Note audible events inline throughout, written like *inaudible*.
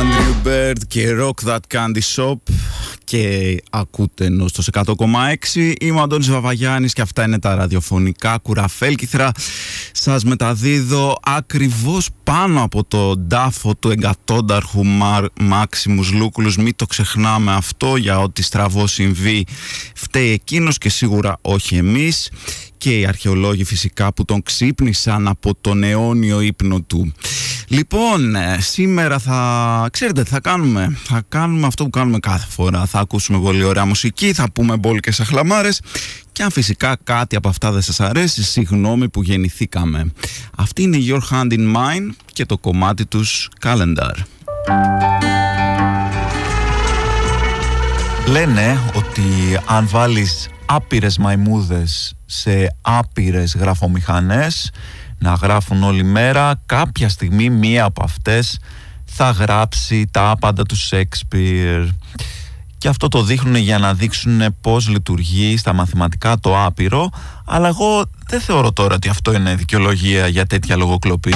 Andrew Bird και Rock That Candy Shop και ακούτε ενώ στο 100,6 είμαι ο Αντώνης Βαβαγιάννης και αυτά είναι τα ραδιοφωνικά κουραφέλκυθρα. Σας μεταδίδω ακριβώς πάνω από το ντάφο του εγκατόνταρχου Μάξιμους Λούκουλους. Μην το ξεχνάμε αυτό για ό,τι στραβό συμβεί φταίει εκείνος και σίγουρα όχι εμείς και οι αρχαιολόγοι φυσικά που τον ξύπνησαν από τον αιώνιο ύπνο του. Λοιπόν, ε, σήμερα θα, ξέρετε θα κάνουμε, θα κάνουμε αυτό που κάνουμε κάθε φορά. Θα ακούσουμε πολύ ωραία μουσική, θα πούμε μπόλικες αχλαμάρες και αν φυσικά κάτι από αυτά δεν σας αρέσει, συγγνώμη που γεννηθήκαμε. Αυτή είναι Your Hand in Mine και το κομμάτι τους Calendar. Λένε ότι αν βάλεις άπειρες μαϊμούδες σε άπειρες γραφομηχανές να γράφουν όλη μέρα. Κάποια στιγμή μία από αυτές θα γράψει τα άπαντα του Σέξπιρ. Και αυτό το δείχνουν για να δείξουν πώς λειτουργεί στα μαθηματικά το άπειρο. Αλλά εγώ δεν θεωρώ τώρα ότι αυτό είναι δικαιολογία για τέτοια λογοκλοπή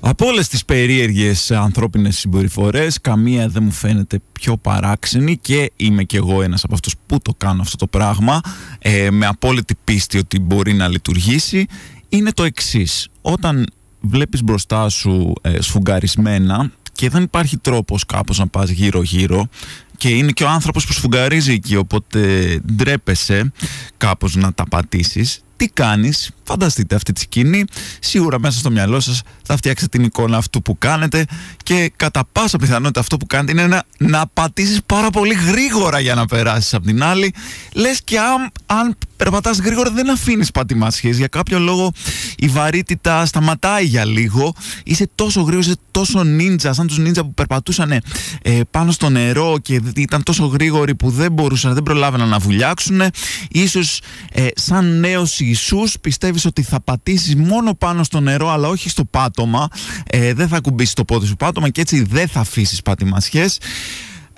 Από όλες τις περίεργες ανθρώπινες συμπεριφορές, καμία δεν μου φαίνεται πιο παράξενη και είμαι κι εγώ ένας από αυτούς που το κάνω αυτό το πράγμα ε, με απόλυτη πίστη ότι μπορεί να λειτουργήσει. Είναι το εξής. Όταν βλέπεις μπροστά σου ε, σφουγγαρισμένα και δεν υπάρχει τρόπος κάπως να πας γύρω-γύρω και είναι και ο άνθρωπος που σφουγγαρίζει εκεί οπότε ντρέπεσαι κάπως να τα πατήσεις τι κάνεις, φανταστείτε αυτή τη σκηνή, σίγουρα μέσα στο μυαλό σας θα φτιάξετε την εικόνα αυτού που κάνετε και κατά πάσα πιθανότητα αυτό που κάνετε είναι να, να πατήσεις πάρα πολύ γρήγορα για να περάσεις από την άλλη. Λες και αν, αν περπατάς γρήγορα δεν αφήνεις πατημάσχες, για κάποιο λόγο η βαρύτητα σταματάει για λίγο, είσαι τόσο γρήγορος, είσαι τόσο νίντζα, σαν τους νίντζα που περπατούσαν ε, πάνω στο νερό και ήταν τόσο γρήγοροι που δεν μπορούσαν, δεν προλάβαιναν να βουλιάξουν, ίσως ε, σαν νέος Ιησούς πιστεύεις ότι θα πατήσεις μόνο πάνω στο νερό αλλά όχι στο πάτωμα ε, δεν θα ακουμπήσεις το πόδι σου πάτωμα και έτσι δεν θα αφήσεις πατημασιές.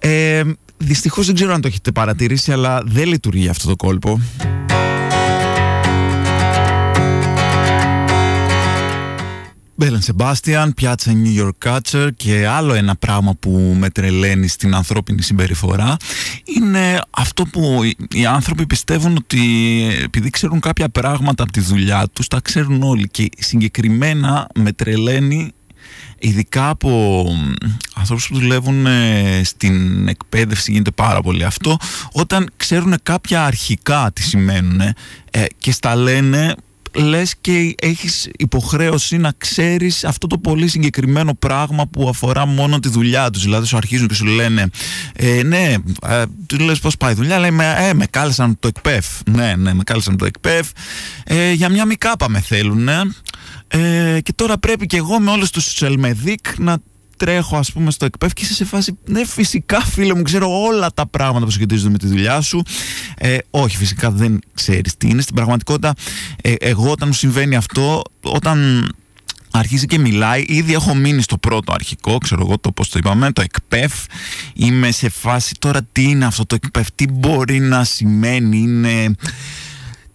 Ε, δυστυχώς δεν ξέρω αν το έχετε παρατηρήσει αλλά δεν λειτουργεί αυτό το κόλπο Μπέλεν Σεμπάστιαν, πιάτσα New York Catcher και άλλο ένα πράγμα που με τρελαίνει στην ανθρώπινη συμπεριφορά είναι αυτό που οι άνθρωποι πιστεύουν ότι επειδή ξέρουν κάποια πράγματα από τη δουλειά τους τα ξέρουν όλοι και συγκεκριμένα με τρελαίνει ειδικά από ανθρώπους που δουλεύουν ε, στην εκπαίδευση γίνεται πάρα πολύ αυτό όταν ξέρουν κάποια αρχικά τι σημαίνουν ε, και στα λένε λες και έχεις υποχρέωση να ξέρεις αυτό το πολύ συγκεκριμένο πράγμα που αφορά μόνο τη δουλειά τους. Δηλαδή σου αρχίζουν και σου λένε ε, ναι, ε, του λες πώς πάει η δουλειά, λέει ε, με κάλεσαν το ΕΚΠΕΦ. Ναι, ναι, με κάλεσαν το ΕΚΠΕΦ. Ε, για μια μικάπα με θέλουν, ε, και τώρα πρέπει και εγώ με όλους τους Ελμεδίκ να τρέχω ας πούμε στο εκπαίδευμα και είσαι σε φάση ναι φυσικά φίλε μου ξέρω όλα τα πράγματα που σχετίζονται με τη δουλειά σου. Ε, όχι φυσικά δεν ξέρεις τι είναι. Στην πραγματικότητα ε, εγώ όταν μου συμβαίνει αυτό όταν αρχίζει και μιλάει ήδη έχω μείνει στο πρώτο αρχικό ξέρω εγώ το πως το είπαμε το εκπαίδευ είμαι σε φάση τώρα τι είναι αυτό το εκπαίδευ τι μπορεί να σημαίνει είναι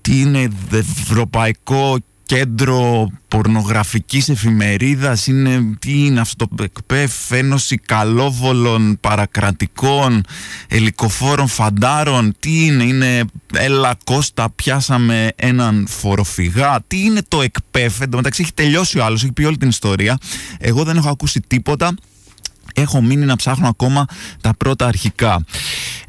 τι είναι ευρωπαϊκό κέντρο πορνογραφικής εφημερίδας είναι, τι είναι αυτό το εκπέφ, ένωση καλόβολων, παρακρατικών, ελικοφόρων φαντάρων, τι είναι, είναι έλα Κώστα πιάσαμε έναν φοροφυγά, τι είναι το εκπέφ, εντωμεταξύ έχει τελειώσει ο άλλος, έχει πει όλη την ιστορία, εγώ δεν έχω ακούσει τίποτα, έχω μείνει να ψάχνω ακόμα τα πρώτα αρχικά.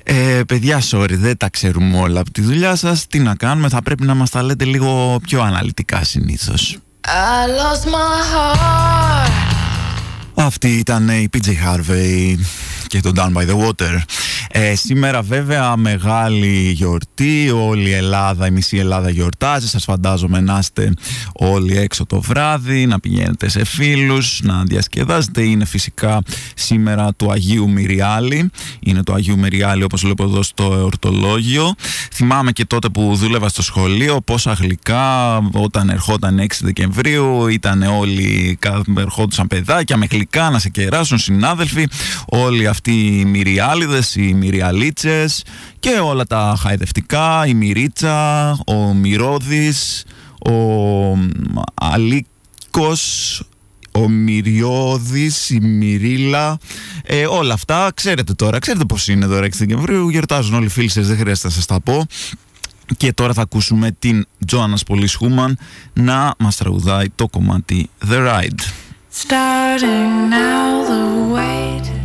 Ε, παιδιά, sorry, δεν τα ξέρουμε όλα από τη δουλειά σας. Τι να κάνουμε, θα πρέπει να μας τα λέτε λίγο πιο αναλυτικά συνήθως. Αυτή ήταν η PJ Harvey και το Down by the Water. Ε, σήμερα βέβαια μεγάλη γιορτή, όλη η Ελλάδα, η μισή Ελλάδα γιορτάζει. Σας φαντάζομαι να είστε όλοι έξω το βράδυ, να πηγαίνετε σε φίλους, να διασκεδάζετε. Είναι φυσικά σήμερα του Αγίου Μυριάλη. Είναι το Αγίου Μυριάλη όπως βλέπω εδώ στο εορτολόγιο. Θυμάμαι και τότε που δούλευα στο σχολείο πόσα γλυκά όταν ερχόταν 6 Δεκεμβρίου ήταν όλοι, ερχόντουσαν παιδάκια με γλυκά να σε κεράσουν συνάδελφοι. Όλοι αυτοί οι μυριάλιδες, οι μυριαλίτσες και όλα τα χαϊδευτικά, η μυρίτσα, ο μυρώδης, ο αλίκος, ο Μυριώδης, η Μυρίλα, ε, όλα αυτά ξέρετε τώρα, ξέρετε πώς είναι τώρα 6 Δεκεμβρίου, γιορτάζουν όλοι οι φίλοι σας, δεν χρειάζεται να σας τα πω. Και τώρα θα ακούσουμε την Τζοάνας Πολύς Χούμαν να μας τραγουδάει το κομμάτι The Ride.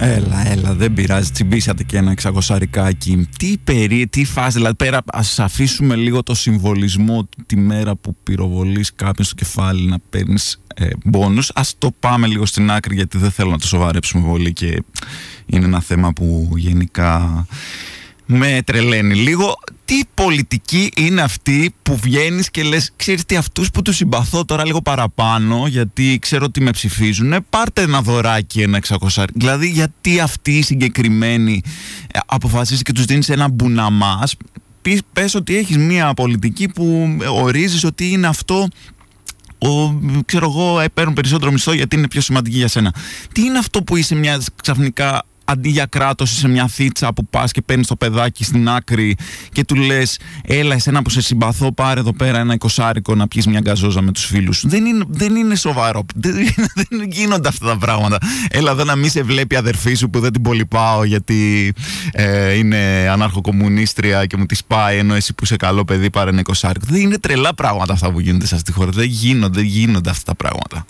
Έλα, έλα, δεν πειράζει. Τσιμπήσατε και ένα εξακοσαρικάκι. Τι περί, τι φάση, δηλαδή πέρα ας αφήσουμε λίγο το συμβολισμό τη μέρα που πυροβολείς κάποιον στο κεφάλι να παίρνεις ε, μπόνους. Ας το πάμε λίγο στην άκρη γιατί δεν θέλω να το σοβαρέψουμε πολύ και είναι ένα θέμα που γενικά με τρελαίνει λίγο. Τι πολιτική είναι αυτή που βγαίνεις και λες, ξέρεις τι αυτούς που τους συμπαθώ τώρα λίγο παραπάνω, γιατί ξέρω ότι με ψηφίζουν, πάρτε ένα δωράκι, ένα εξακοσάρι. Δηλαδή γιατί αυτοί οι συγκεκριμένοι ε, αποφασίζει και τους δίνεις ένα μπουναμά, πες ότι έχεις μια πολιτική που ορίζεις ότι είναι αυτό ο, ξέρω εγώ, παίρνουν περισσότερο μισθό γιατί είναι πιο σημαντική για σένα. Τι είναι αυτό που είσαι μια ξαφνικά αντί για κράτος σε μια θίτσα που πας και παίρνεις το παιδάκι στην άκρη και του λες: Έλα, εσένα που σε συμπαθώ, πάρε εδώ πέρα ένα εικοσάρικο να πιεις μια γκαζόζα με τους φίλους σου. Δεν είναι, δεν είναι σοβαρό. *laughs* Δεν, δεν γίνονται αυτά τα πράγματα. Έλα εδώ να μην σε βλέπει η αδερφή σου που δεν την πολυπάω γιατί ε, είναι αναρχοκομμουνίστρια και μου τη πάει ενώ εσύ που είσαι καλό παιδί πάρε ένα εικοσάρικο. Δεν είναι τρελά πράγματα αυτά που γίνονται σα στη χώρα. Δεν γίνονται, δεν γίνονται αυτά τα πράγματα.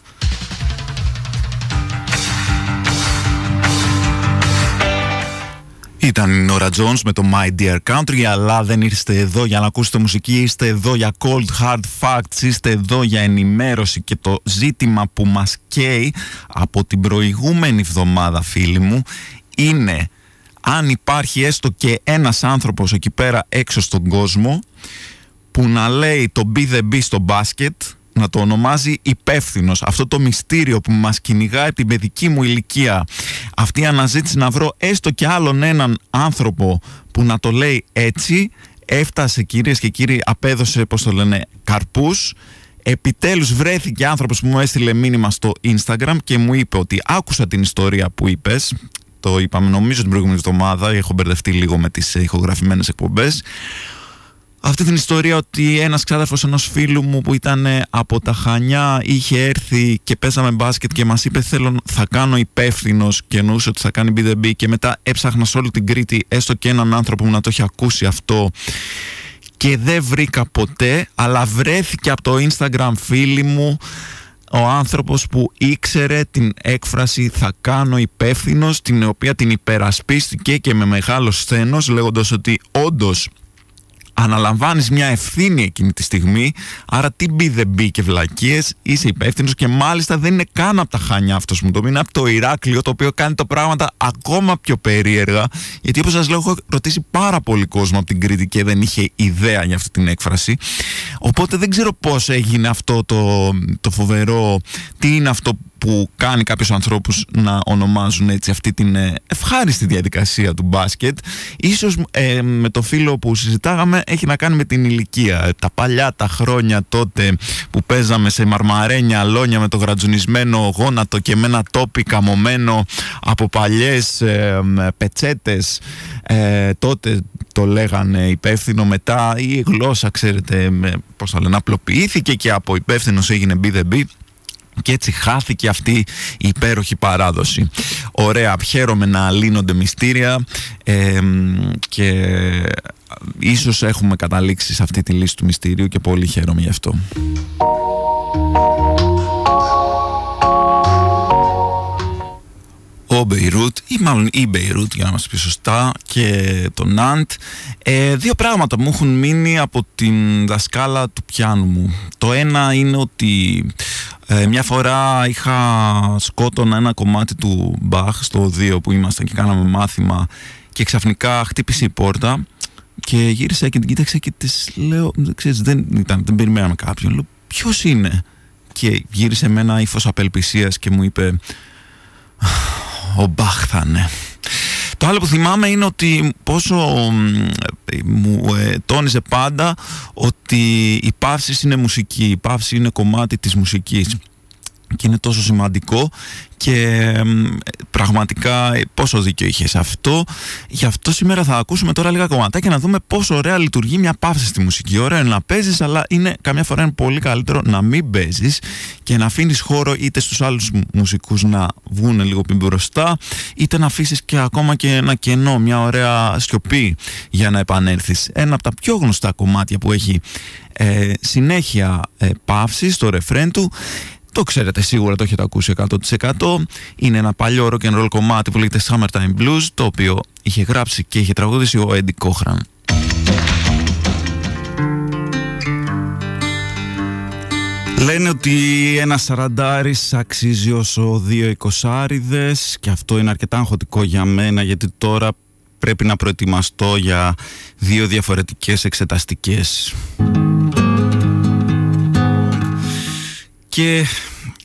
Ήταν η Νόρα Jones με το My Dear Country αλλά δεν ήρθατε εδώ για να ακούσετε μουσική. Είστε εδώ για cold hard facts είστε εδώ για ενημέρωση και το ζήτημα που μας καίει από την προηγούμενη εβδομάδα φίλοι μου είναι αν υπάρχει έστω και ένας άνθρωπος εκεί πέρα έξω στον κόσμο που να λέει το be the be στο μπάσκετ να το ονομάζει υπεύθυνος. Αυτό το μυστήριο που μας κυνηγάει την παιδική μου ηλικία. Αυτή η αναζήτηση να βρω έστω και άλλον έναν άνθρωπο που να το λέει έτσι έφτασε κυρίες και κύριοι απέδωσε πώς το λένε καρπούς Επιτέλους βρέθηκε άνθρωπος που μου έστειλε μήνυμα στο Instagram και μου είπε ότι άκουσα την ιστορία που είπες το είπαμε νομίζω την προηγούμενη εβδομάδα έχω μπερδευτεί λίγο με τις ηχογραφημένες εκπομπές αυτή την ιστορία ότι ένας ξάδερφος ενός φίλου μου που ήταν από τα Χανιά είχε έρθει και παίζαμε μπάσκετ και μας είπε θέλω θα κάνω υπεύθυνος και εννοούσε ότι θα κάνει BDB και μετά έψαχνα σε όλη την Κρήτη έστω και έναν άνθρωπο που να το έχει ακούσει αυτό. Και δεν βρήκα ποτέ αλλά βρέθηκε από το Instagram φίλη μου ο άνθρωπος που ήξερε την έκφραση θα κάνω υπεύθυνος την οποία την υπερασπίστηκε και με μεγάλο σθένος λέγοντας ότι όντως αναλαμβάνεις μια ευθύνη εκείνη τη στιγμή άρα τι μπει δεν μπει και βλακίες είσαι υπεύθυνος και μάλιστα δεν είναι καν από τα χάνια αυτός μου το είναι από το Ηράκλειο το οποίο κάνει τα πράγματα ακόμα πιο περίεργα. Γιατί όπως σας λέω έχω ρωτήσει πάρα πολύ κόσμο από την Κρήτη και δεν είχε ιδέα για αυτή την έκφραση. Οπότε δεν ξέρω πώς έγινε αυτό το, το φοβερό τι είναι αυτό που κάνει κάποιους ανθρώπους να ονομάζουν έτσι αυτή την ε, ευχάριστη διαδικασία του μπάσκετ. Ίσως ε, με το φίλο που συζητάγαμε έχει να κάνει με την ηλικία. Τα παλιά τα χρόνια τότε που παίζαμε σε μαρμαρένια αλόνια με το γρατζουνισμένο γόνατο και με ένα τόπι καμωμένο από παλιές ε, πετσέτες ε, τότε το λέγανε υπεύθυνο. Μετά η γλώσσα ξέρετε πώς θα λένε απλοποιήθηκε και από υπεύθυνος έγινε be και έτσι χάθηκε αυτή η υπέροχη παράδοση. Ωραία, χαίρομαι να λύνονται μυστήρια και ίσως έχουμε καταλήξει σε αυτή τη λύση του μυστήριου και πολύ χαίρομαι γι' αυτό. Ο Μπεϊρούτ ή μάλλον η Μπεϊρούτ για να μας πει σωστά και το Ναντ ε, δύο πράγματα μου έχουν μείνει από την δασκάλα του πιάνου μου το ένα είναι ότι ε, μια φορά είχα σκότωνα ένα κομμάτι του Μπαχ στο 2 που ήμασταν και κάναμε μάθημα και ξαφνικά χτύπησε η πόρτα και γύρισα και την κοίταξα και της λέω, ξέρεις, δεν, ήταν, δεν περιμέναμε κάποιον. Λέω, ποιος είναι; Και γύρισε με ένα ύφος απελπισίας και μου είπε, ο Μπαχ θα είναι. Το άλλο που θυμάμαι είναι ότι πόσο μου ε, τόνιζε πάντα ότι η παύση είναι μουσική, η παύση είναι κομμάτι της μουσικής και είναι τόσο σημαντικό και πραγματικά ε, πόσο δίκιο είχες σε αυτό. Γι' αυτό σήμερα θα ακούσουμε τώρα λίγα κομματάκια να δούμε πόσο ωραία λειτουργεί μια παύση στη μουσική. Ωραία είναι να παίζεις, αλλά είναι καμιά φορά είναι πολύ καλύτερο να μην παίζεις και να αφήνεις χώρο είτε στους άλλους μουσικούς να βγουν λίγο πιο μπροστά, είτε να αφήσεις και ακόμα και ένα κενό, μια ωραία σιωπή για να επανέλθεις. Ένα από τα πιο γνωστά κομμάτια που έχει ε, συνέχεια ε, παύση στο ρεφρέν του το ξέρετε σίγουρα, το έχετε ακούσει 100%. Είναι ένα παλιό rock and roll κομμάτι που λέγεται Summertime Blues, το οποίο είχε γράψει και είχε τραγουδήσει ο Eddie Cochran. Λένε ότι ένα σαραντάρης αξίζει όσο δύο εικοσάριδες και αυτό είναι αρκετά αγχωτικό για μένα γιατί τώρα πρέπει να προετοιμαστώ για δύο διαφορετικές εξεταστικές. Και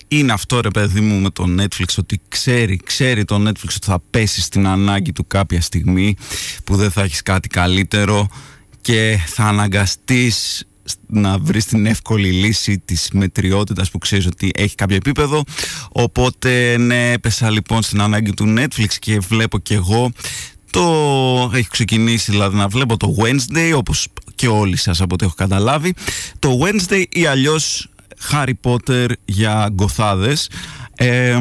είναι αυτό ρε παιδί μου με το Netflix ότι ξέρει, ξέρει το Netflix ότι θα πέσει στην ανάγκη του κάποια στιγμή που δεν θα έχεις κάτι καλύτερο και θα αναγκαστείς να βρεις την εύκολη λύση της μετριότητας που ξέρεις ότι έχει κάποιο επίπεδο. Οπότε ναι έπεσα λοιπόν στην ανάγκη του Netflix και βλέπω και εγώ το έχει ξεκινήσει δηλαδή να βλέπω το Wednesday όπως και όλοι σας από ό,τι έχω καταλάβει. Το Wednesday ή αλλιώς Harry Potter για γκοθάδες. Ε,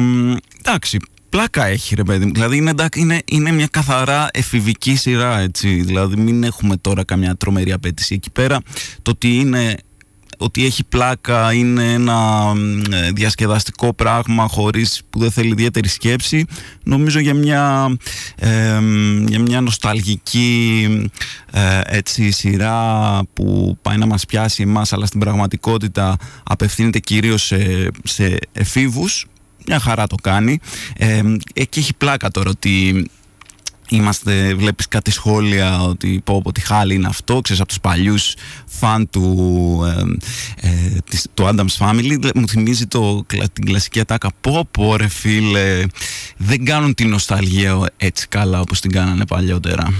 εντάξει πλάκα έχει ρε παιδί δηλαδή είναι, είναι, είναι μια καθαρά εφηβική σειρά έτσι. Δηλαδή μην έχουμε τώρα καμιά τρομερή απέτηση. Εκεί πέρα το ότι είναι ότι έχει πλάκα, είναι ένα διασκεδαστικό πράγμα χωρίς που δεν θέλει ιδιαίτερη σκέψη. Νομίζω για μια, για μια νοσταλγική ε, έτσι, σειρά που πάει να μας πιάσει εμάς αλλά στην πραγματικότητα απευθύνεται κυρίως σε, σε εφήβους μια χαρά το κάνει. Ε, και έχει πλάκα τώρα ότι Είμαστε, βλέπεις κάτι σχόλια ότι πω πω τι χάλι είναι αυτό Ξέρεις από τους παλιούς φαν του, ε, ε, της, του Adams Family. Μου θυμίζει το, την κλασική ατάκα. Πω πω ρε φίλε Δεν κάνουν την νοσταλγία έτσι καλά όπως την κάνανε παλιότερα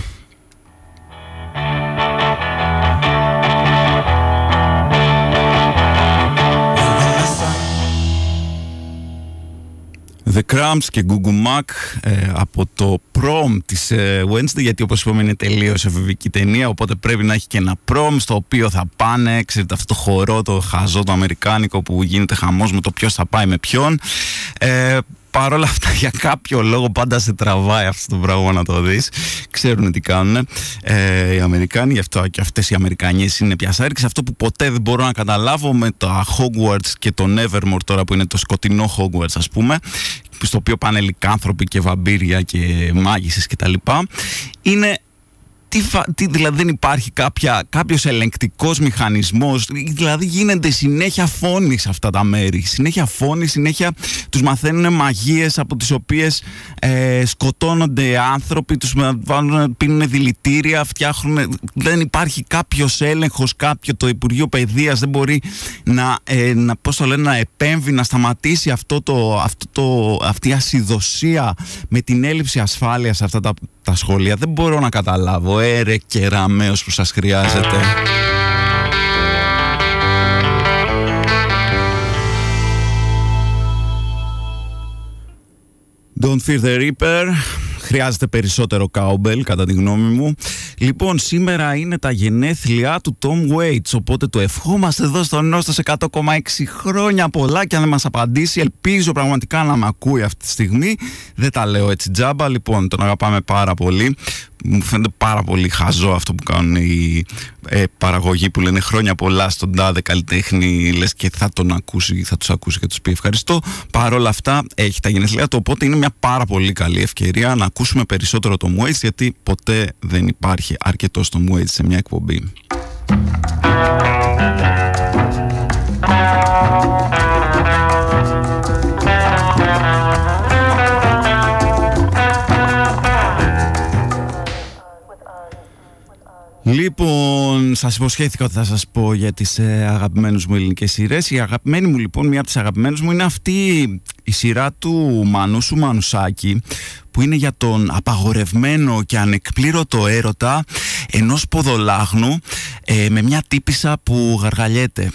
The Cramps και Google Mac ε, από το prom της ε, Wednesday γιατί όπως είπαμε είναι τελείως εφηβική ταινία οπότε πρέπει να έχει και ένα prom στο οποίο θα πάνε. Ξέρετε αυτό το χορό το χαζό το αμερικάνικο που γίνεται χαμός με το ποιος θα πάει με ποιον. Ε, παρόλα αυτά για κάποιο λόγο πάντα σε τραβάει αυτό το πράγμα να το δεις. Ξέρουν τι κάνουν ε, οι Αμερικάνοι γι' αυτό και αυτές οι Αμερικανίες είναι πιασάρικες αυτό που ποτέ δεν μπορώ να καταλάβω με τα Hogwarts και το Nevermore τώρα που είναι το σκοτεινό Hogwarts ας πούμε στο οποίο πάνε λικάνθρωποι και βαμπύρια και μάγισσες και τα λοιπά είναι τι, τι, δηλαδή δεν υπάρχει κάποια, κάποιος ελεγκτικός μηχανισμός δηλαδή γίνεται συνέχεια φόνης σε αυτά τα μέρη συνέχεια φόνης, συνέχεια τους μαθαίνουν μαγείες από τις οποίες ε, σκοτώνονται άνθρωποι τους βάλουν, πίνουν δηλητήρια φτιάχνουν, δεν υπάρχει κάποιος έλεγχος κάποιο το Υπουργείο Παιδείας δεν μπορεί να, ε, να, πώς το λένε, να επέμβει να σταματήσει αυτό το, αυτό το, αυτή η ασυδοσία με την έλλειψη ασφάλειας σε αυτά τα, τα σχολεία δεν μπορώ να καταλάβω. Έρε και ραμαίος που σας χρειάζεται. Don't fear the Reaper Χρειάζεται περισσότερο κάουμπελ κατά τη γνώμη μου. Λοιπόν σήμερα είναι τα γενέθλιά του Tom Waits Οπότε το ευχόμαστε εδώ στο Νόστο σε 100,6 χρόνια πολλά Και αν δεν μας απαντήσει ελπίζω πραγματικά να με ακούει αυτή τη στιγμή. Δεν τα λέω έτσι τζάμπα. Λοιπόν τον αγαπάμε πάρα πολύ μου φαίνεται πάρα πολύ χαζό αυτό που κάνουν οι ε, παραγωγοί που λένε χρόνια πολλά στον τάδε καλλιτέχνη λες και θα τον ακούσει, θα τους ακούσει και τους πει ευχαριστώ. Παρόλα αυτά έχει τα γενέθλιά του οπότε είναι μια πάρα πολύ καλή ευκαιρία να ακούσουμε περισσότερο το Waits γιατί ποτέ δεν υπάρχει αρκετός στο Waits σε μια εκπομπή σας υποσχέθηκα ότι θα σας πω για τις ε, αγαπημένες μου ελληνικές σειρές. Η αγαπημένη μου λοιπόν, μία από τις αγαπημένες μου είναι αυτή η σειρά του Μανούσου Μανουσάκη που είναι για τον απαγορευμένο και ανεκπλήρωτο έρωτα ενός ποδολάγνου ε, με μια τύπησα που γαργαλιέται.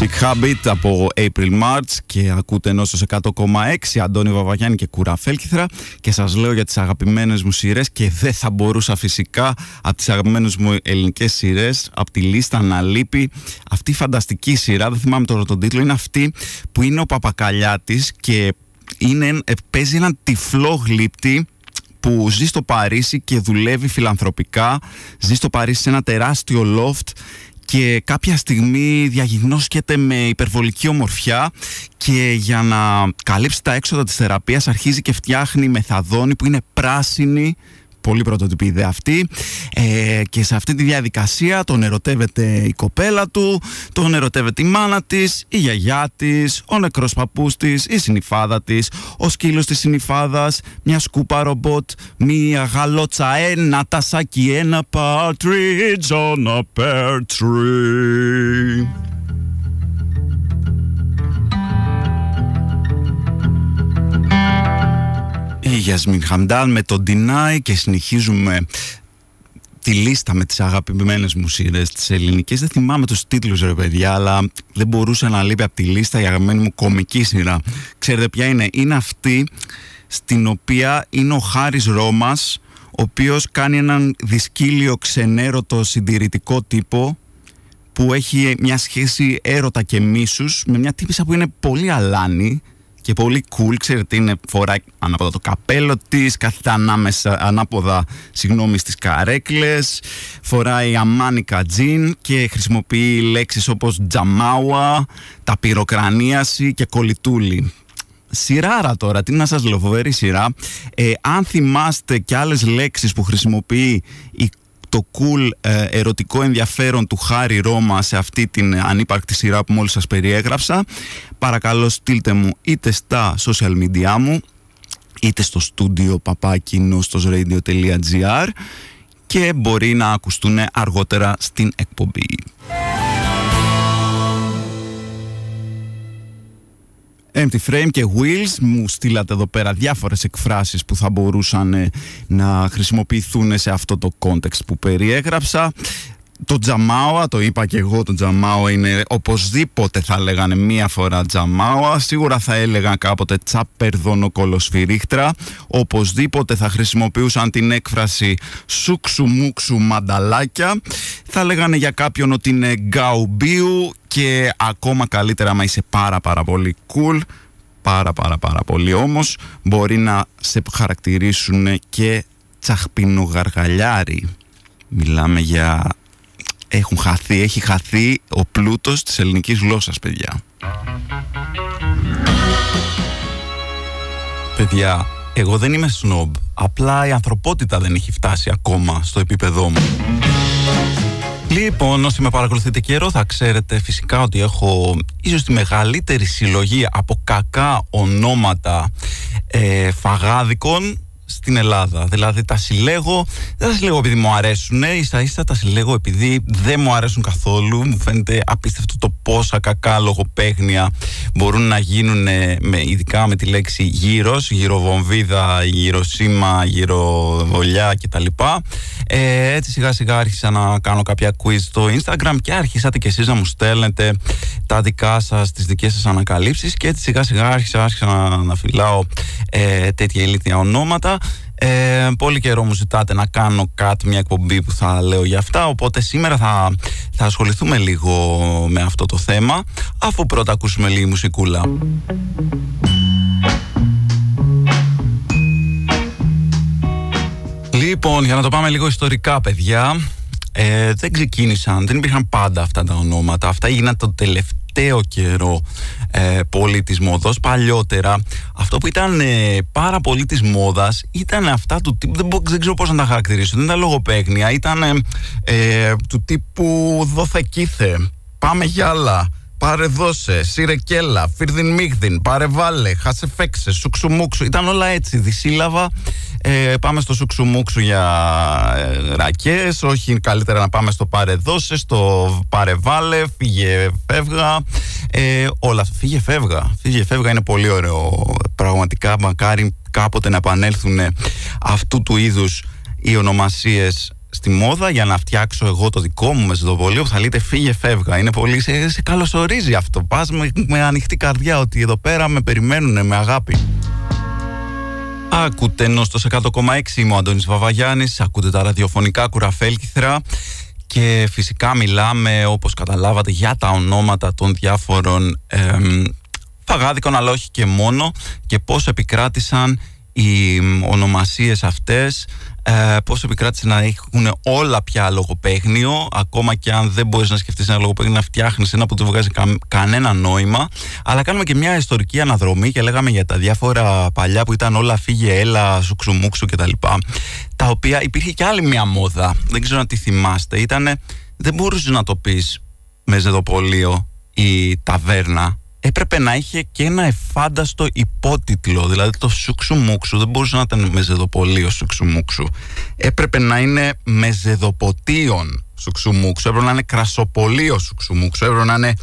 Sick Habit από April March και ακούτε ενό 100,6 Αντώνη Βαβαγιάννη και Κουραφέλκυθρα και σας λέω για τις αγαπημένες μου σειρές και δεν θα μπορούσα φυσικά από τις αγαπημένες μου ελληνικές σειρές από τη λίστα να λείπει αυτή η φανταστική σειρά, δεν θυμάμαι τώρα τον τίτλο. Είναι αυτή που είναι ο Παπακαλιάτης και είναι, ε, παίζει έναν τυφλό γλύπτη που ζει στο Παρίσι και δουλεύει φιλανθρωπικά. Ζει στο Παρίσι σε ένα τεράστιο loft και κάποια στιγμή διαγιγνώσκεται με υπερβολική ομορφιά και για να καλύψει τα έξοδα της θεραπείας αρχίζει και φτιάχνει μεθαδόνη που είναι πράσινη πολύ πρωτοτυπή ιδέα αυτή. Ε, και σε αυτή τη διαδικασία τον ερωτεύεται η κοπέλα του τον ερωτεύεται η μάνα της, η γιαγιά της ο νεκρός παππούς της, η συνυφάδα της ο σκύλος της συνυφάδας μια σκούπα ρομπότ μια γαλότσα, ένα τασάκι ένα partridge on a η Γιασμίν Χαμντάν με το Deny και συνεχίζουμε τη λίστα με τις αγαπημένες μου σειρές τις ελληνικές δεν θυμάμαι τους τίτλους ρε παιδιά αλλά δεν μπορούσα να λείπει από τη λίστα η αγαπημένη μου κομική σειρά. Ξέρετε ποια είναι; Είναι αυτή στην οποία είναι ο Χάρης Ρώμας ο οποίος κάνει έναν δυσκύλιο ξενέρωτο συντηρητικό τύπο που έχει μια σχέση έρωτα και μίσους με μια τύπησα που είναι πολύ αλάνη και πολύ cool. Ξέρετε, είναι φοράει ανάποδα το καπέλο της, κάθεται ανάμεσα, ανάποδα συγγνώμη, στις καρέκλες, φοράει αμάνικα τζιν και χρησιμοποιεί λέξεις όπως τζαμάουα, ταπυροκρανίαση και κολυτούλη. Σειράρα τώρα, τι να σας λέω, φοβερή σειρά. Ε, αν θυμάστε και άλλες λέξεις που χρησιμοποιεί η το cool ε, ερωτικό ενδιαφέρον του Χάρη Ρώμα σε αυτή την ανύπαρκτη σειρά που μόλις σας περιέγραψα παρακαλώ στείλτε μου είτε στα social media μου είτε στο στούντιο papakinoστosradio.gr και μπορεί να ακουστούν αργότερα στην εκπομπή. Empty Frame και Wheels. Μου στείλατε εδώ πέρα διάφορες εκφράσεις που θα μπορούσαν ε, να χρησιμοποιηθούν σε αυτό το context που περιέγραψα το Τζαμάουα, το είπα και εγώ, το Τζαμάουα είναι οπωσδήποτε θα λέγανε μία φορά Τζαμάουα. Σίγουρα θα έλεγαν κάποτε τσαπερδόνο κολοσφυρίχτρα. Οπωσδήποτε θα χρησιμοποιούσαν την έκφραση σούξου μουξου μανταλάκια. Θα λέγανε για κάποιον ότι είναι γκαουμπίου και ακόμα καλύτερα μα είσαι πάρα πάρα πολύ cool πάρα πάρα πάρα πολύ όμως μπορεί να σε χαρακτηρίσουν και τσαχπινογαργαλιάρι μιλάμε για έχουν χαθεί, έχει χαθεί ο πλούτος της ελληνικής γλώσσας, παιδιά. Παιδιά, εγώ δεν είμαι σνόμπ. Απλά η ανθρωπότητα δεν έχει φτάσει ακόμα στο επίπεδό μου. Λοιπόν, όσοι με παρακολουθείτε καιρό θα ξέρετε φυσικά ότι έχω ίσως τη μεγαλύτερη συλλογή από κακά ονόματα ε, φαγάδικων στην Ελλάδα. Δηλαδή τα συλλέγω, δεν τα συλλέγω επειδή μου αρέσουν, ίσα ίσα τα συλλέγω επειδή δεν μου αρέσουν καθόλου. Μου φαίνεται απίστευτο το πόσα κακά λογοπαίγνια μπορούν να γίνουν με, ειδικά με τη λέξη γύρος, γυροβομβίδα, γυροσήμα, γυροβολιά κτλ. Ε, έτσι σιγά σιγά άρχισα να κάνω κάποια quiz στο Instagram και άρχισατε κι εσείς να μου στέλνετε τα δικά σας, τις δικές σας ανακαλύψεις και έτσι σιγά σιγά άρχισα, άρχισα να, να φυλάω ε, τέτοια ηλίθια ονόματα ε, πολύ καιρό μου ζητάτε να κάνω κάτι, μια εκπομπή που θα λέω για αυτά οπότε σήμερα θα, θα ασχοληθούμε λίγο με αυτό το θέμα αφού πρώτα ακούσουμε λίγη μουσικούλα. Λοιπόν, για να το πάμε λίγο ιστορικά παιδιά ε, δεν ξεκίνησαν, δεν υπήρχαν πάντα αυτά τα ονόματα αυτά έγιναν το τελευταίο τελευταίο καιρό ε, πολύ της μόδας παλιότερα αυτό που ήταν ε, πάρα πολύ της μόδας ήταν αυτά του τύπου δεν, δεν ξέρω πώς να τα χαρακτηρίσω δεν ήταν λογοπαίγνια ήταν ε, του τύπου δόθε κήθε πάμε για άλλα πάρε δώσε, σύρε κέλα, φίρδιν μίγδιν, πάρε βάλε, χάσε φέξε, σουξουμούξου. Ήταν όλα έτσι, δυσύλλαβα. Ε, πάμε στο σουξουμούξου για ε, ρακές, όχι καλύτερα να πάμε στο πάρε δώσε, στο πάρε βάλε, φύγε φεύγα. Ε, όλα φύγε φεύγα. Φύγε φεύγα είναι πολύ ωραίο. Πραγματικά μακάρι κάποτε να επανέλθουν αυτού του είδους οι ονομασίες στη μόδα για να φτιάξω εγώ το δικό μου μεσοδοβολίο που θα λέτε φύγε φεύγα. Είναι πολύ, σε, σε καλωσορίζει αυτό. Πας με, με ανοιχτή καρδιά ότι εδώ πέρα με περιμένουν με αγάπη. Ακούτε ενώ στο 100,6 είμαι ο Αντώνης Βαβαγιάννης, ακούτε τα ραδιοφωνικά κουραφέλκυθρα και φυσικά μιλάμε όπως καταλάβατε για τα ονόματα των διάφορων εμ, φαγάδικων αλλά όχι και μόνο και πώς επικράτησαν οι ονομασίες αυτές ε, πώς επικράτησε να έχουν όλα πια λογοπαίγνιο ακόμα και αν δεν μπορείς να σκεφτείς ένα λογοπαίγνιο να φτιάχνεις ένα που δεν βγάζει κανένα νόημα. Αλλά κάνουμε και μια ιστορική αναδρομή και λέγαμε για τα διάφορα παλιά που ήταν όλα φύγε έλα σουξουμούξου και τα λοιπά τα οποία υπήρχε και άλλη μια μόδα. Δεν ξέρω αν τη θυμάστε. Ήταν δεν μπορούσες να το πεις με ζεδοπολείο η ταβέρνα έπρεπε να είχε και ένα εφάνταστο υπότιτλο. Δηλαδή το σουξουμούξου δεν μπορούσε να ήταν μεζεδοπολείο σουξουμούξου. Έπρεπε να είναι μεζεδοποτίων σουξουμούξου. Έπρεπε να είναι κρασοπολείο σουξουμούξου. Έπρεπε να είναι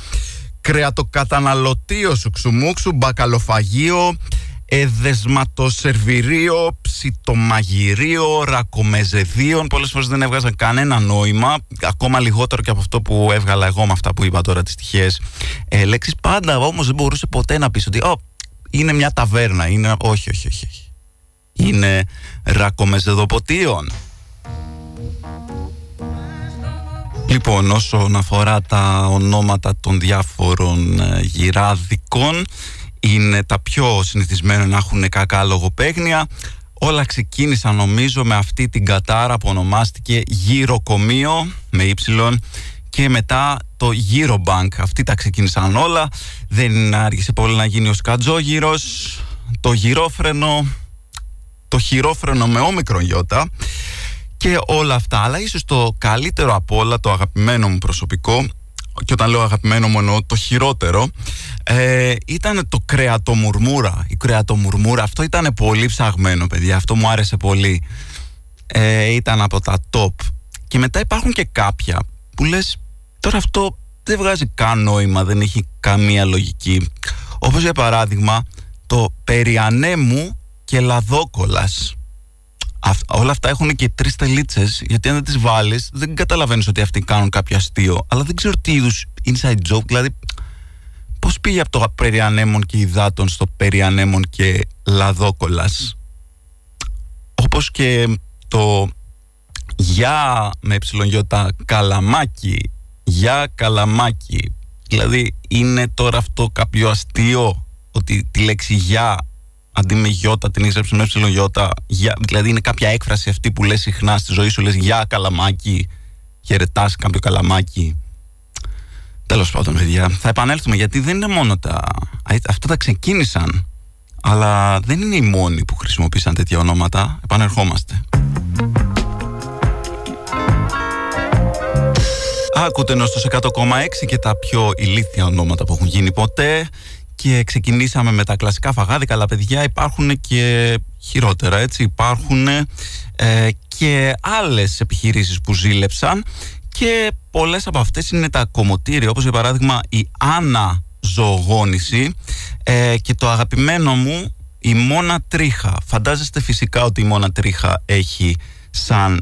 κρεατοκαταναλωτείο σουξουμούξου, μπακαλοφαγείο, εδεσματοσερβιρίο, ψητομαγειρίο, ρακομεζεδίων. Πολλές φορές δεν έβγαζαν κανένα νόημα, ακόμα λιγότερο και από αυτό που έβγαλα εγώ με αυτά που είπα τώρα τις τυχές ε, λέξεις. Πάντα όμως δεν μπορούσε ποτέ να πεις ότι oh, είναι μια ταβέρνα, είναι... Όχι, όχι, όχι. όχι. Είναι ρακομεζεδοποτίων. Λοιπόν, όσον αφορά τα ονόματα των διάφορων ε, γυράδικων, είναι τα πιο συνηθισμένα να έχουν κακά λογοπαίγνια. Όλα ξεκίνησαν νομίζω με αυτή την κατάρα που ονομάστηκε γυροκομείο με ύψιλον και μετά το Eurobank. Αυτοί τα ξεκίνησαν όλα. Δεν άργησε πολύ να γίνει ο σκατζόγυρος, το γυρόφρενο, το χειρόφρενο με όμικρον γιώτα και όλα αυτά. Αλλά ίσως το καλύτερο από όλα, το αγαπημένο μου προσωπικό και όταν λέω αγαπημένο μου εννοώ το χειρότερο ε, ήταν το κρεατομουρμούρα. Η κρεατομουρμούρα αυτό ήταν πολύ ψαγμένο παιδιά. Αυτό μου άρεσε πολύ. Ε, ήταν από τα top. Και μετά υπάρχουν και κάποια που λες τώρα αυτό δεν βγάζει καν νόημα δεν έχει καμία λογική. Όπως για παράδειγμα το περιανέμου και λαδόκολας. Όλα αυτά έχουν και τρεις τελίτσες, γιατί αν δεν τις βάλεις, δεν καταλαβαίνεις ότι αυτοί κάνουν κάποιο αστείο. Αλλά δεν ξέρω τι είδους inside joke, δηλαδή πώς πήγε από το περιανέμον και υδάτων στο περιανέμον και λαδόκολας; Όπως και το για με εψιλονιώτα καλαμάκι, για καλαμάκι. Δηλαδή είναι τώρα αυτό κάποιο αστείο ότι τη λέξη για αντί με γιώτα την έχεις με έψιλον γιώτα. Δηλαδή είναι κάποια έκφραση αυτή που λες συχνά στη ζωή σου, λες για καλαμάκι, χαιρετά κάποιο καλαμάκι. Τέλος πάντων, παιδιά, θα επανέλθουμε γιατί δεν είναι μόνο τα. Αυτά τα ξεκίνησαν, αλλά δεν είναι οι μόνοι που χρησιμοποίησαν τέτοια ονόματα. Επανερχόμαστε. Άκουτε ενώ στο 100,6 και τα πιο ηλίθια ονόματα που έχουν γίνει ποτέ και ξεκινήσαμε με τα κλασικά φαγάδικα αλλά παιδιά υπάρχουν και χειρότερα έτσι υπάρχουν ε, και άλλες επιχειρήσεις που ζήλεψαν και πολλές από αυτές είναι τα κομμωτήρια όπως για παράδειγμα η Άννα Ζωογόνηση ε, και το αγαπημένο μου η Μόνα Τρίχα. Φαντάζεστε φυσικά ότι η Μόνα Τρίχα έχει σαν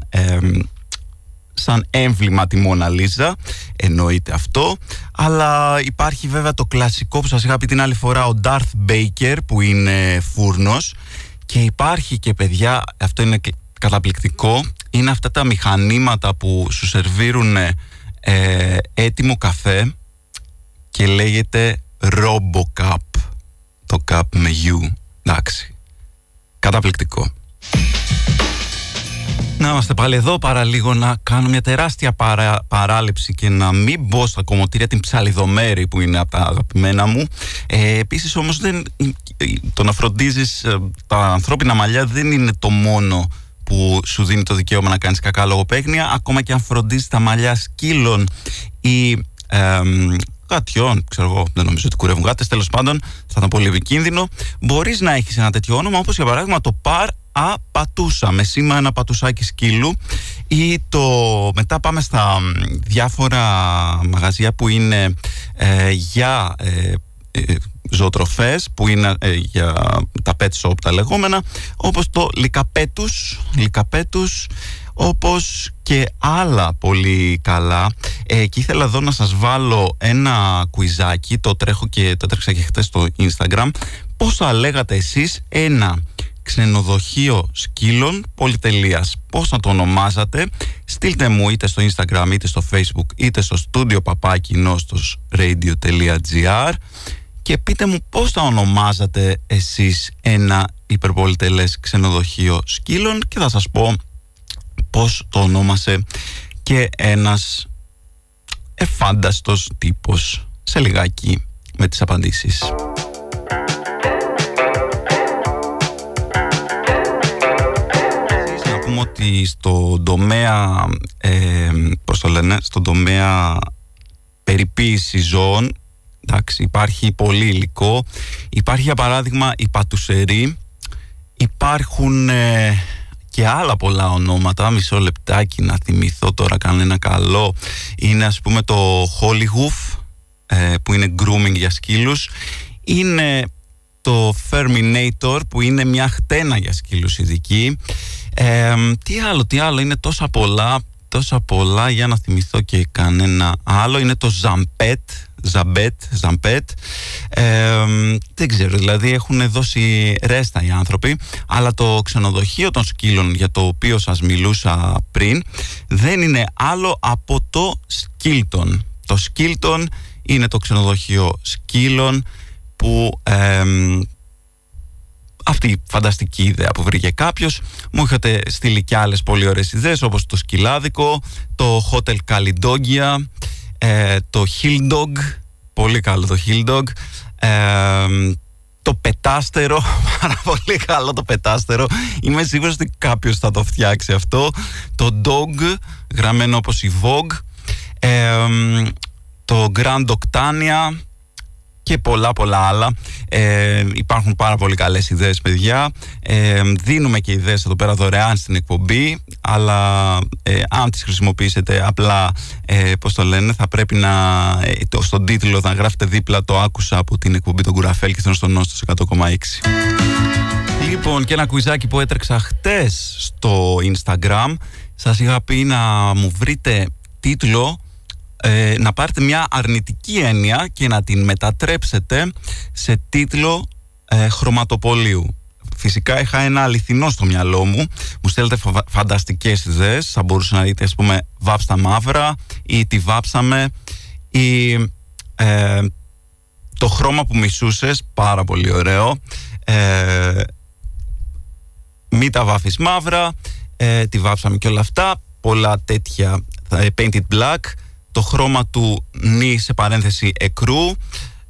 σαν έμβλημα τη Μόνα Λίζα. Εννοείται αυτό. Αλλά υπάρχει βέβαια το κλασικό που σας είχα πει την άλλη φορά ο Darth Baker που είναι φούρνος. Και υπάρχει και παιδιά αυτό είναι καταπληκτικό είναι αυτά τα μηχανήματα που σου σερβίρουν ε, έτοιμο καφέ και λέγεται RoboCup το cup με you εντάξει. Καταπληκτικό. Να είμαστε πάλι εδώ παρά λίγο να κάνω μια τεράστια παρά, παράληψη και να μην μπω στα κομμωτήρια την ψαλιδομέρη που είναι από τα αγαπημένα μου. Ε, επίσης όμως δεν, το να φροντίζεις ε, τα ανθρώπινα μαλλιά δεν είναι το μόνο που σου δίνει το δικαίωμα να κάνεις κακά λογοπαίγνια ακόμα και αν φροντίζεις τα μαλλιά σκύλων ή γατιών, ξέρω εγώ, δεν νομίζω ότι κουρεύουν γάτες. Τέλος πάντων, θα ήταν πολύ επικίνδυνο. Μπορείς να έχεις ένα τέτοιο όνομα, όπως για παράδειγμα το Παρ Α Πατούσα, με σήμα ένα πατουσάκι σκύλου. Ή το. Μετά πάμε στα διάφορα μαγαζιά που είναι ε, για. Ε, ε, ζωοτροφές που είναι ε, για τα pet shop τα λεγόμενα όπως το λικαπέτους, λικαπέτους όπως και άλλα πολύ καλά. Ε, και ήθελα εδώ να σας βάλω ένα κουιζάκι το τρέχω και το τρέξα και χτες στο Instagram. Πώς θα λέγατε εσείς ένα ξενοδοχείο σκύλων πολυτελείας; Πώς θα το ονομάζατε; Στείλτε μου είτε στο Instagram είτε στο Facebook είτε στο studio παπάκι radio.gr και πείτε μου πώς θα ονομάζατε εσείς ένα υπερπολιτελές ξενοδοχείο σκύλων; Και θα σας πω πώς το ονόμασε και ένας εφάνταστος τύπος σε λιγάκι με τις απαντήσεις. Να πούμε ότι στον τομέα, ε, πώς το λένε, στον τομέα περιποίησης ζώων Εντάξει, υπάρχει πολύ υλικό. Υπάρχει για παράδειγμα η πατουσερή. Υπάρχουν ε, και άλλα πολλά ονόματα. Μισό λεπτάκι να θυμηθώ τώρα κανένα καλό. Είναι ας πούμε το Hollywood ε, που είναι grooming για σκύλους. Είναι το Ferminator που είναι μια χτένα για σκύλους ειδική. Ε, τι άλλο, τι άλλο, είναι τόσα πολλά, τόσα πολλά για να θυμηθώ και κανένα άλλο. Είναι το Zampet Ζαμπέτ, Ζαμπέτ. δεν ξέρω, δηλαδή έχουν δώσει ρέστα οι άνθρωποι, αλλά το ξενοδοχείο των σκύλων για το οποίο σας μιλούσα πριν δεν είναι άλλο από το Σκίλτον. Το Σκίλτον είναι το ξενοδοχείο σκύλων που αυτή η φανταστική ιδέα που βρήκε κάποιος. Μου είχατε στείλει και άλλες πολύ ωραίες ιδέες όπως το σκυλάδικο, το Hotel Calidogia, ε, το Hill Dog, πολύ καλό το Hill Dog, ε, το πετάστερο, *laughs* πάρα πολύ καλό το πετάστερο. Είμαι σίγουρος ότι κάποιος θα το φτιάξει αυτό. Το Dog, γραμμένο όπως η Vogue. Ε, το Grand Octania, και πολλά πολλά άλλα. Ε, υπάρχουν πάρα πολύ καλές ιδέες παιδιά. Ε, δίνουμε και ιδέες εδώ πέρα δωρεάν στην εκπομπή, αλλά ε, αν τις χρησιμοποιήσετε απλά, ε, πώς το λένε, θα πρέπει να, ε, το, στον τίτλο να γράφετε δίπλα το άκουσα από την εκπομπή των Κουραφέλ και στον Νόστος 100,6. Λοιπόν, και ένα κουιζάκι που έτρεξα χτες στο Instagram. Σας είχα πει να μου βρείτε τίτλο ε, να πάρετε μια αρνητική έννοια και να την μετατρέψετε σε τίτλο ε, χρωματοπολίου. Φυσικά είχα ένα αληθινό στο μυαλό μου. Μου στέλνετε φανταστικές ιδέες. Θα μπορούσε να δείτε, ας πούμε, βάψτα μαύρα ή τη βάψαμε ή ε, το χρώμα που μισούσες, πάρα πολύ ωραίο. Ε, μη τα βάφεις μαύρα, ε, τη βάψαμε και όλα αυτά. Πολλά τέτοια, painted black το χρώμα του νη σε παρένθεση εκρού,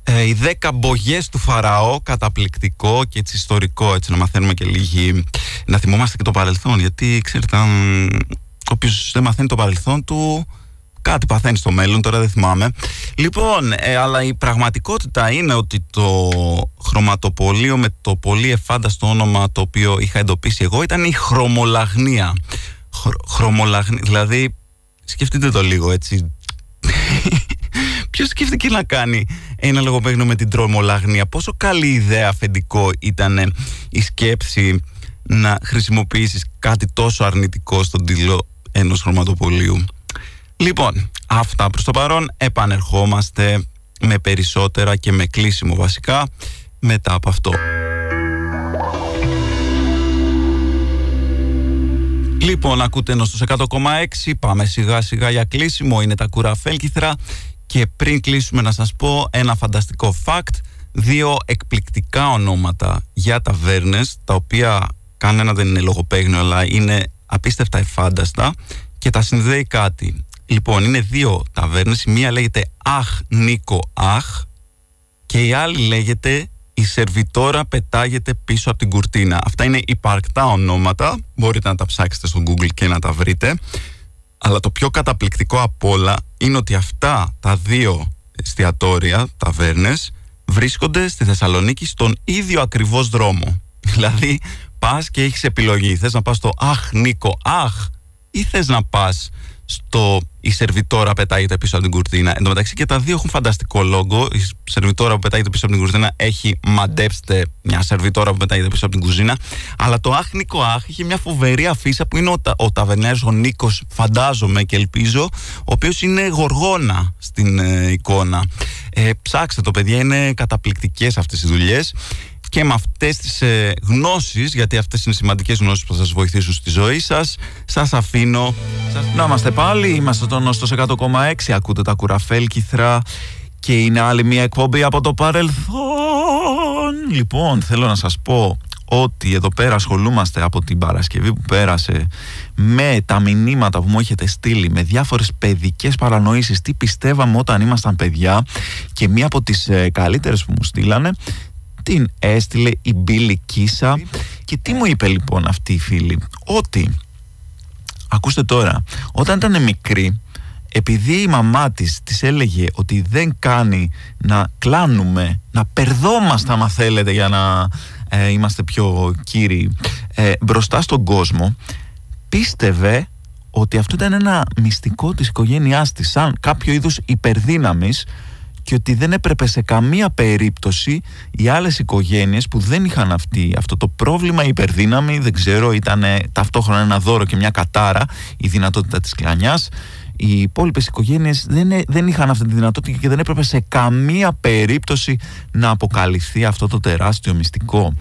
ε, οι δέκα μπογιές του Φαραώ, καταπληκτικό και έτσι ιστορικό, έτσι να μαθαίνουμε και λίγοι, να θυμόμαστε και το παρελθόν, γιατί ξέρετε, αν όποιος δεν μαθαίνει το παρελθόν του, κάτι παθαίνει στο μέλλον, τώρα δεν θυμάμαι. Λοιπόν, ε, αλλά η πραγματικότητα είναι ότι το χρωματοπολείο με το πολύ εφάνταστο όνομα το οποίο είχα εντοπίσει εγώ ήταν η χρωμολαγνία. χρωμολαγνία, δηλαδή σκεφτείτε το λίγο έτσι Ποιος σκέφτηκε να κάνει ένα λογοπαίγνιο με την τρομολαγνία. Πόσο καλή ιδέα αφεντικό ήταν η σκέψη να χρησιμοποιήσεις κάτι τόσο αρνητικό στον τίτλο ενός χρωματοπολίου; Λοιπόν, αυτά προς το παρόν επανερχόμαστε με περισσότερα και με κλείσιμο βασικά μετά από αυτό. Λοιπόν, ακούτε ενώ στο 100,6 πάμε σιγά σιγά για κλείσιμο. Είναι τα κουραφέλκυθρα και πριν κλείσουμε να σας πω ένα φανταστικό fact. Δύο εκπληκτικά ονόματα για ταβέρνες, τα οποία κανένα δεν είναι λογοπαίγνιο, αλλά είναι απίστευτα εφάνταστα και τα συνδέει κάτι. Λοιπόν, είναι δύο ταβέρνες, η μία λέγεται Αχ Νίκο Αχ και η άλλη λέγεται η σερβιτόρα πετάγεται πίσω από την κουρτίνα. Αυτά είναι υπαρκτά ονόματα, μπορείτε να τα ψάξετε στο Google και να τα βρείτε. Αλλά το πιο καταπληκτικό απ' όλα είναι ότι αυτά τα δύο εστιατόρια, ταβέρνες, βρίσκονται στη Θεσσαλονίκη στον ίδιο ακριβώς δρόμο. *laughs* Δηλαδή, πας και έχεις επιλογή. Θες να πας στο «Αχ, Νίκο, αχ» ή θες να πας στο η σερβιτόρα πετάγεται πίσω από την κουρτίνα. Εν τω μεταξύ και τα δύο έχουν φανταστικό λόγο. Η σερβιτόρα που πετάγεται πίσω από την κουρτίνα έχει μαντέψτε μια σερβιτόρα που πετάγεται πίσω από την κουζίνα. Αλλά το Αχ Νίκο Αχ είχε μια φοβερή αφίσα που είναι ο, ο ταβερνέρ, ο Νίκος, φαντάζομαι και ελπίζω, ο οποίος είναι γοργόνα στην ε, εικόνα. Ε, ψάξτε το, παιδιά, είναι καταπληκτικές αυτές οι δουλειές και με αυτές τις ε, γνώσεις γιατί αυτές είναι σημαντικές γνώσεις που θα σας βοηθήσουν στη ζωή σας σας αφήνω. Να είμαστε πάλι είμαστε τον στο 100,6 ακούτε τα κουραφέλ κυθρά και είναι άλλη μια εκπομπή από το παρελθόν. Λοιπόν θέλω να σας πω ότι εδώ πέρα ασχολούμαστε από την Παρασκευή που πέρασε με τα μηνύματα που μου έχετε στείλει με διάφορες παιδικές παρανοήσεις τι πιστεύαμε όταν ήμασταν παιδιά και μία από τις ε, καλύτερες που μου στείλανε την έστειλε η Μπίλη Κίσα και τι μου είπε λοιπόν αυτή η φίλη; Ότι ακούστε τώρα όταν ήταν μικρή επειδή η μαμά της της έλεγε ότι δεν κάνει να κλάνουμε να περδόμαστε άμα θέλετε για να ε, είμαστε πιο κύριοι ε, μπροστά στον κόσμο πίστευε ότι αυτό ήταν ένα μυστικό της οικογένειάς της σαν κάποιο είδους υπερδύναμης και ότι δεν έπρεπε σε καμία περίπτωση οι άλλες οικογένειες που δεν είχαν αυτή, αυτό το πρόβλημα η υπερδύναμη, δεν ξέρω, ήταν ταυτόχρονα ένα δώρο και μια κατάρα η δυνατότητα της κλανιάς οι υπόλοιπες οικογένειες δεν, δεν είχαν αυτή τη δυνατότητα και δεν έπρεπε σε καμία περίπτωση να αποκαλυφθεί αυτό το τεράστιο μυστικό.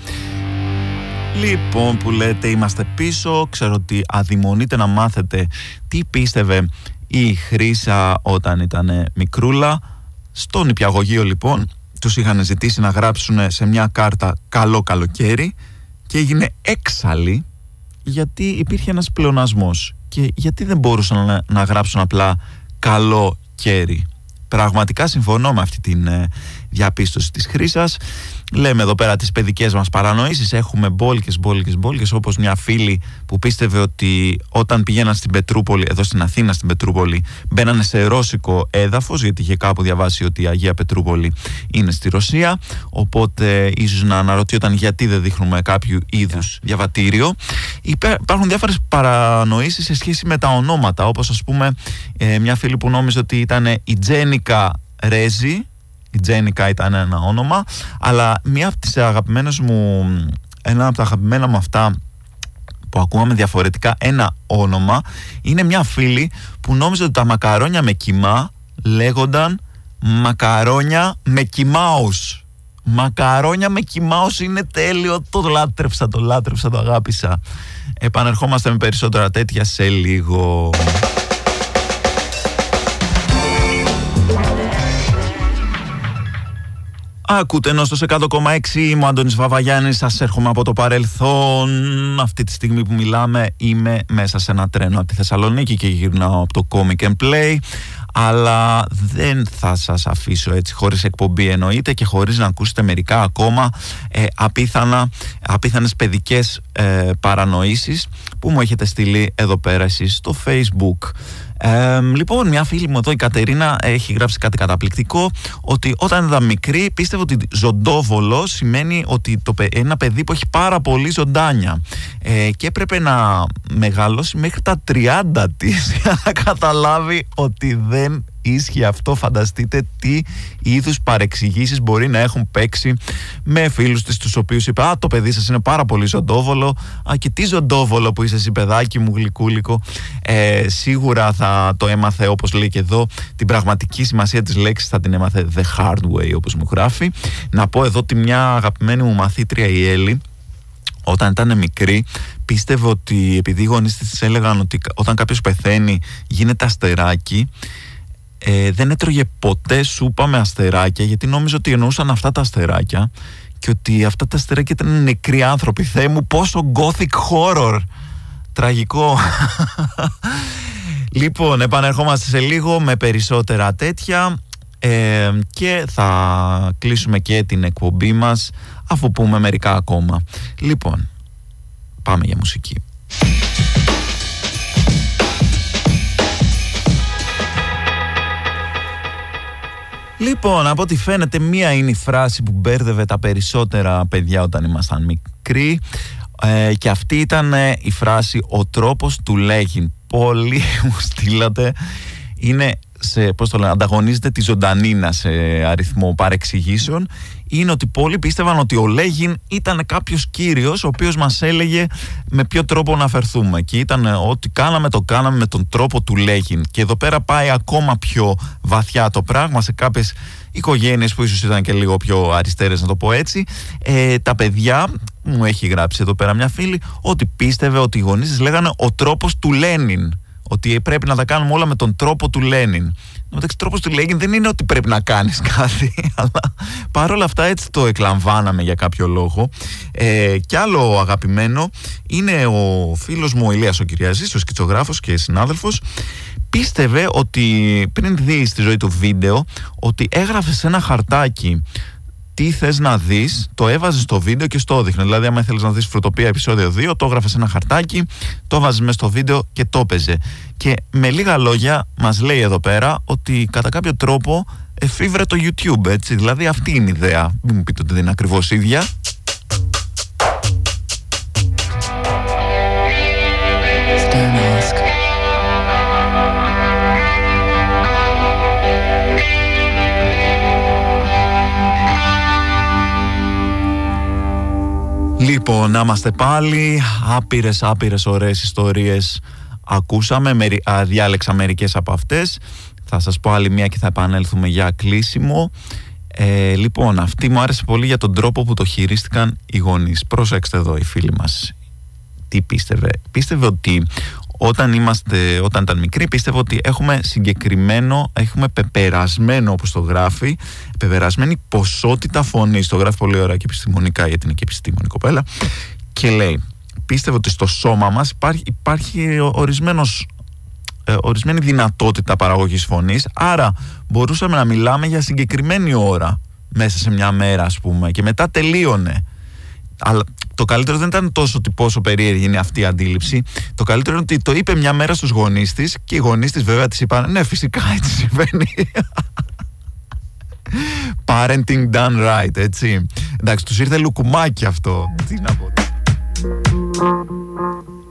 Λοιπόν που λέτε είμαστε πίσω, ξέρω ότι αδειμονείτε να μάθετε τι πίστευε η Χρύσα όταν ήταν μικρούλα στον υπηαγωγείο λοιπόν τους είχαν ζητήσει να γράψουν σε μια κάρτα καλό καλοκαίρι και έγινε έξαλλη γιατί υπήρχε ένας πλεονασμός και γιατί δεν μπορούσαν να, να γράψουν απλά καλό κέρι. Πραγματικά συμφωνώ με αυτή την ε, διαπίστωση της χρήσας Λέμε εδώ πέρα τις παιδικές μας παρανοήσεις. Έχουμε μπόλικες, μπόλικες, μπόλικες Όπως μια φίλη που πίστευε ότι Όταν πηγαίναν στην Πετρούπολη Εδώ στην Αθήνα στην Πετρούπολη Μπαίνανε σε ρώσικο έδαφος Γιατί είχε κάπου διαβάσει ότι η Αγία Πετρούπολη Είναι στη Ρωσία. Οπότε ίσως να αναρωτιόταν γιατί δεν δείχνουμε Κάποιο είδους διαβατήριο. Υπάρχουν διάφορες παρανοήσεις Σε σχέση με τα ονόματα Όπως ας πούμε ε, μια φίλη που νόμιζε ότι ήταν η Τζένικα Ρέζη η Τζένικα ήταν ένα όνομα αλλά μία από τις αγαπημένες μου ένα από τα αγαπημένα μου αυτά που ακούγαμε διαφορετικά ένα όνομα είναι μια φίλη που νόμιζε ότι τα μακαρόνια με κοιμά λέγονταν μακαρόνια με κοιμάους μακαρόνια με κοιμάους είναι τέλειο το λάτρεψα, το λάτρεψα, το αγάπησα επανερχόμαστε με περισσότερα τέτοια σε λίγο Ακούτε ενώ στο 100,6 είμαι ο Αντώνης Βαβαγιάννης. Σας έρχομαι από το παρελθόν. Αυτή τη στιγμή που μιλάμε είμαι μέσα σε ένα τρένο από τη Θεσσαλονίκη Και γυρνάω από το Comic and Play. Αλλά δεν θα σας αφήσω έτσι χωρίς εκπομπή εννοείται και χωρίς να ακούσετε μερικά ακόμα ε, απίθανα, απίθανες παιδικές ε, παρανοήσεις που μου έχετε στείλει εδώ πέρα εσείς στο facebook λοιπόν, μια φίλη μου εδώ, η Κατερίνα, έχει γράψει κάτι καταπληκτικό. Ότι όταν ήταν μικρή, πίστευε ότι ζωντόβολο σημαίνει ότι το, ένα παιδί που έχει πάρα πολύ ζωντάνια. Ε, και έπρεπε να μεγαλώσει μέχρι τα 30 της *laughs* για να καταλάβει ότι δεν ίσχυε αυτό. Φανταστείτε τι είδους παρεξηγήσεις μπορεί να έχουν παίξει με φίλους της, τους οποίους είπε Α, το παιδί σας είναι πάρα πολύ ζωντόβολο. Α, και τι ζωντόβολο που είσαι εσύ, παιδάκι μου, γλυκούλικο. Ε, σίγουρα θα το έμαθε, όπως λέει και εδώ, την πραγματική σημασία της λέξης θα την έμαθε the hard way, όπως μου γράφει. Να πω εδώ ότι μια αγαπημένη μου μαθήτρια, η Έλλη, όταν ήταν μικρή, πίστευε ότι επειδή οι γονείς της έλεγαν ότι όταν κάποιος πεθαίνει γίνεται αστεράκι ε, δεν έτρωγε ποτέ σούπα με αστεράκια γιατί νόμιζε ότι εννοούσαν αυτά τα αστεράκια και ότι αυτά τα αστεράκια ήταν νεκροί άνθρωποι. Θεέ μου πόσο gothic horror. Τραγικό. *laughs* λοιπόν, επανερχόμαστε σε λίγο με περισσότερα τέτοια ε, και θα κλείσουμε και την εκπομπή μας αφού πούμε μερικά ακόμα. Λοιπόν, πάμε για μουσική. Λοιπόν, από ό,τι φαίνεται, μία είναι η φράση που μπέρδευε τα περισσότερα παιδιά όταν ήμασταν μικροί. Ε, και αυτή ήταν ε, η φράση «Ο τρόπος του λέγει». Πολύ *laughs* μου στείλατε. Είναι σε, πώς το λένε, ανταγωνίζεται τη ζωντανίνα σε αριθμό παρεξηγήσεων είναι ότι πολλοί πίστευαν ότι ο Λέγιν ήταν κάποιος κύριος ο οποίος μας έλεγε με ποιο τρόπο να φερθούμε και ήταν ότι κάναμε το κάναμε με τον τρόπο του Λέγιν. Και εδώ πέρα πάει ακόμα πιο βαθιά το πράγμα σε κάποιες οικογένειες που ίσως ήταν και λίγο πιο αριστερές να το πω έτσι. Ε, τα παιδιά μου έχει γράψει εδώ πέρα μια φίλη ότι πίστευε ότι οι γονείς λέγανε ο τρόπος του Λένιν ότι πρέπει να τα κάνουμε όλα με τον τρόπο του Λένιν. Εντάξει, τρόπος του Λένιν δεν είναι ότι πρέπει να κάνεις *laughs* κάτι, αλλά παρόλα αυτά έτσι το εκλαμβάναμε για κάποιο λόγο. Ε, κι άλλο αγαπημένο είναι ο φίλος μου ο Ηλίας ο Κυριαζής, ο σκητσογράφος και συνάδελφος. Πίστευε ότι πριν δει στη ζωή του βίντεο ότι έγραφε σε ένα χαρτάκι τι θες να δεις, το έβαζες στο βίντεο και στο έδειχνε. Δηλαδή, άμα ήθελες να δεις φρουτοπία επεισόδιο 2, το έγραφες σε ένα χαρτάκι, το έβαζε μέσα στο βίντεο και το έπαιζε. Και με λίγα λόγια, μας λέει εδώ πέρα ότι κατά κάποιο τρόπο εφήβρε το YouTube, έτσι. Δηλαδή, αυτή είναι η ιδέα. Μην μου πείτε ότι δεν είναι ακριβώς ίδια. Λοιπόν, να είμαστε πάλι. Άπειρες, άπειρες ωραίες ιστορίες ακούσαμε. Μερι, α, διάλεξα μερικές από αυτές. Θα σας πω άλλη μία και θα επανέλθουμε για κλείσιμο. Ε, λοιπόν, αυτή μου άρεσε πολύ για τον τρόπο που το χειρίστηκαν οι γονείς. Πρόσεξτε εδώ οι φίλοι μας. Τι πίστευε; Πίστευε ότι όταν, είμαστε, όταν ήταν μικροί πίστευε ότι έχουμε συγκεκριμένο, έχουμε πεπερασμένο όπως το γράφει, πεπερασμένη ποσότητα φωνής. Το γράφει πολύ ωραία και επιστημονικά γιατί είναι και επιστήμονη κοπέλα. Και λέει, πίστευε ότι στο σώμα μας υπάρχει, υπάρχει ορισμένος ε, ορισμένη δυνατότητα παραγωγής φωνής άρα μπορούσαμε να μιλάμε για συγκεκριμένη ώρα μέσα σε μια μέρα ας πούμε και μετά τελείωνε αλλά το καλύτερο δεν ήταν τόσο ότι πόσο περίεργη είναι αυτή η αντίληψη. Το καλύτερο είναι ότι το είπε μια μέρα στους γονείς της και οι γονείς της βέβαια της είπαν ναι φυσικά έτσι συμβαίνει. Parenting done right, έτσι. Εντάξει, τους ήρθε λουκουμάκι αυτό. Τι να πω.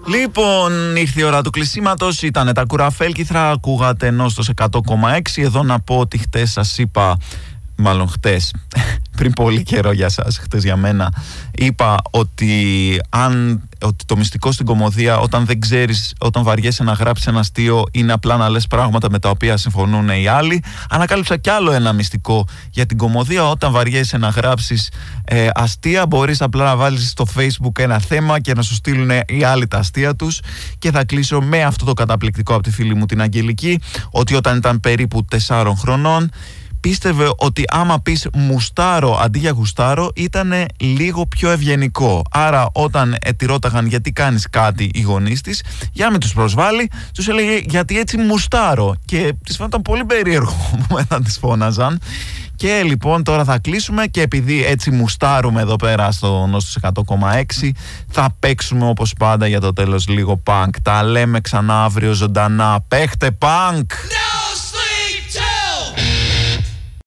Λοιπόν, ήρθε η ώρα του κλεισίματος. Ήταν τα κουραφέλκυθρα. Ακούγατε ενώ στο 100,6. Εδώ να πω ότι χτες σας είπα μάλλον χτες, *laughs* πριν πολύ καιρό για σας, χτες για μένα, είπα ότι, αν, ότι το μυστικό στην κομμωδία όταν δεν ξέρεις, όταν βαριέσαι να γράψεις ένα αστείο είναι απλά να λες πράγματα με τα οποία συμφωνούν οι άλλοι. Ανακάλυψα κι άλλο ένα μυστικό για την κομμωδία όταν βαριέσαι να γράψεις ε, αστεία μπορείς απλά να βάλεις στο facebook ένα θέμα και να σου στείλουν οι άλλοι τα αστεία τους και θα κλείσω με αυτό το καταπληκτικό από τη φίλη μου την Αγγελική ότι όταν ήταν περίπου 4 χρονών πίστευε ότι άμα πεις μουστάρω αντί για γουστάρω ήταν λίγο πιο ευγενικό. Άρα όταν ε, τη ρώταγαν γιατί κάνεις κάτι οι γονείς της, για να μην τους προσβάλλει, τους έλεγε γιατί έτσι μουστάρω. Και της φαίνονταν πολύ περίεργο *laughs* που μετά τις φώναζαν. Και λοιπόν τώρα θα κλείσουμε και επειδή έτσι μουστάρουμε εδώ πέρα στο Νόστος 100,6 θα παίξουμε όπως πάντα για το τέλος λίγο punk. Τα λέμε ξανά αύριο ζωντανά. Παίχτε punk! Ναι!